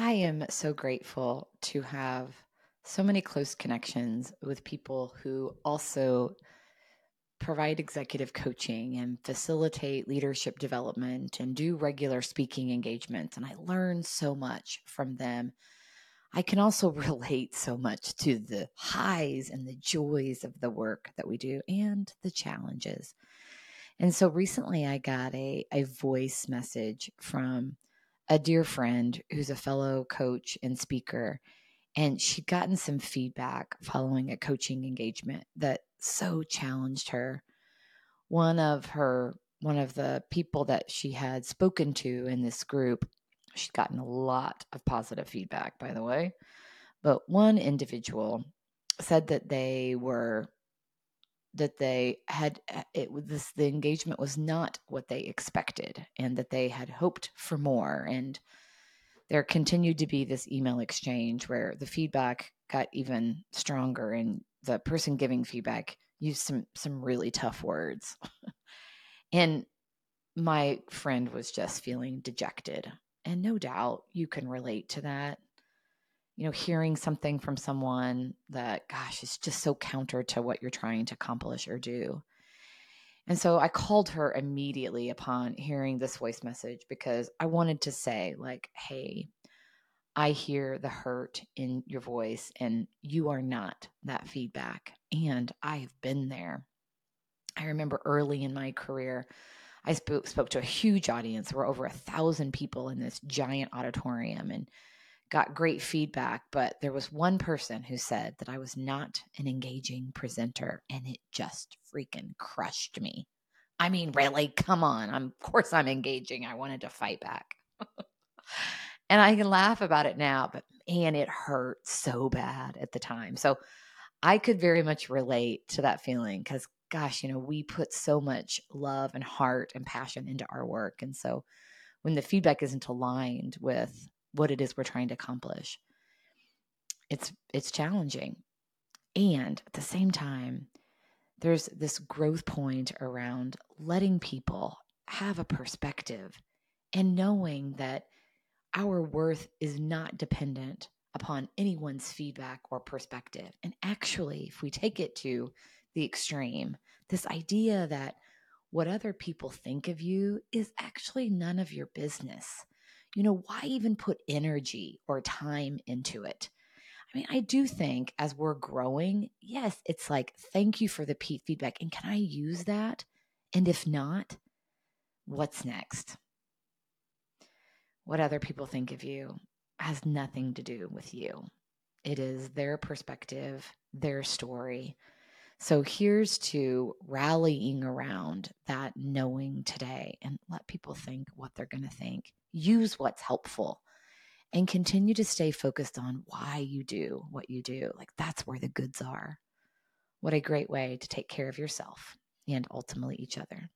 I am so grateful to have so many close connections with people who also provide executive coaching and facilitate leadership development and do regular speaking engagements. And I learn so much from them. I can also relate so much to the highs and the joys of the work that we do and the challenges. And so recently I got a, a voice message from a dear friend who's a fellow coach and speaker. And she'd gotten some feedback following a coaching engagement that so challenged her. One of her, one of the people that she had spoken to in this group, she'd gotten a lot of positive feedback, by the way. But one individual said that they were that they had uh, it this the engagement was not what they expected and that they had hoped for more. And there continued to be this email exchange where the feedback got even stronger and the person giving feedback used some some really tough words. And my friend was just feeling dejected. And no doubt you can relate to that you know, hearing something from someone that, gosh, is just so counter to what you're trying to accomplish or do. And so I called her immediately upon hearing this voice message because I wanted to say, like, hey, I hear the hurt in your voice, and you are not that feedback. And I've been there. I remember early in my career, I spoke, spoke to a huge audience. There were over a thousand people in this giant auditorium. And got great feedback, but there was one person who said that I was not an engaging presenter and it just freaking crushed me. I mean, really, come on. I'm of course I'm engaging. I wanted to fight back. and I can laugh about it now, but man, it hurt so bad at the time. So I could very much relate to that feeling cuz gosh, you know, we put so much love and heart and passion into our work. And so when the feedback isn't aligned with what it is we're trying to accomplish. It's it's challenging. And at the same time, there's this growth point around letting people have a perspective and knowing that our worth is not dependent upon anyone's feedback or perspective. And actually, if we take it to the extreme, this idea that what other people think of you is actually none of your business you know, why even put energy or time into it? I mean, I do think as we're growing, yes, it's like, thank you for the feedback. And can I use that? And if not, what's next? What other people think of you has nothing to do with you. It is their perspective, their story. So here's to rallying around that knowing today and let people think what they're going to think use what's helpful and continue to stay focused on why you do what you do. Like that's where the goods are. What a great way to take care of yourself and ultimately each other.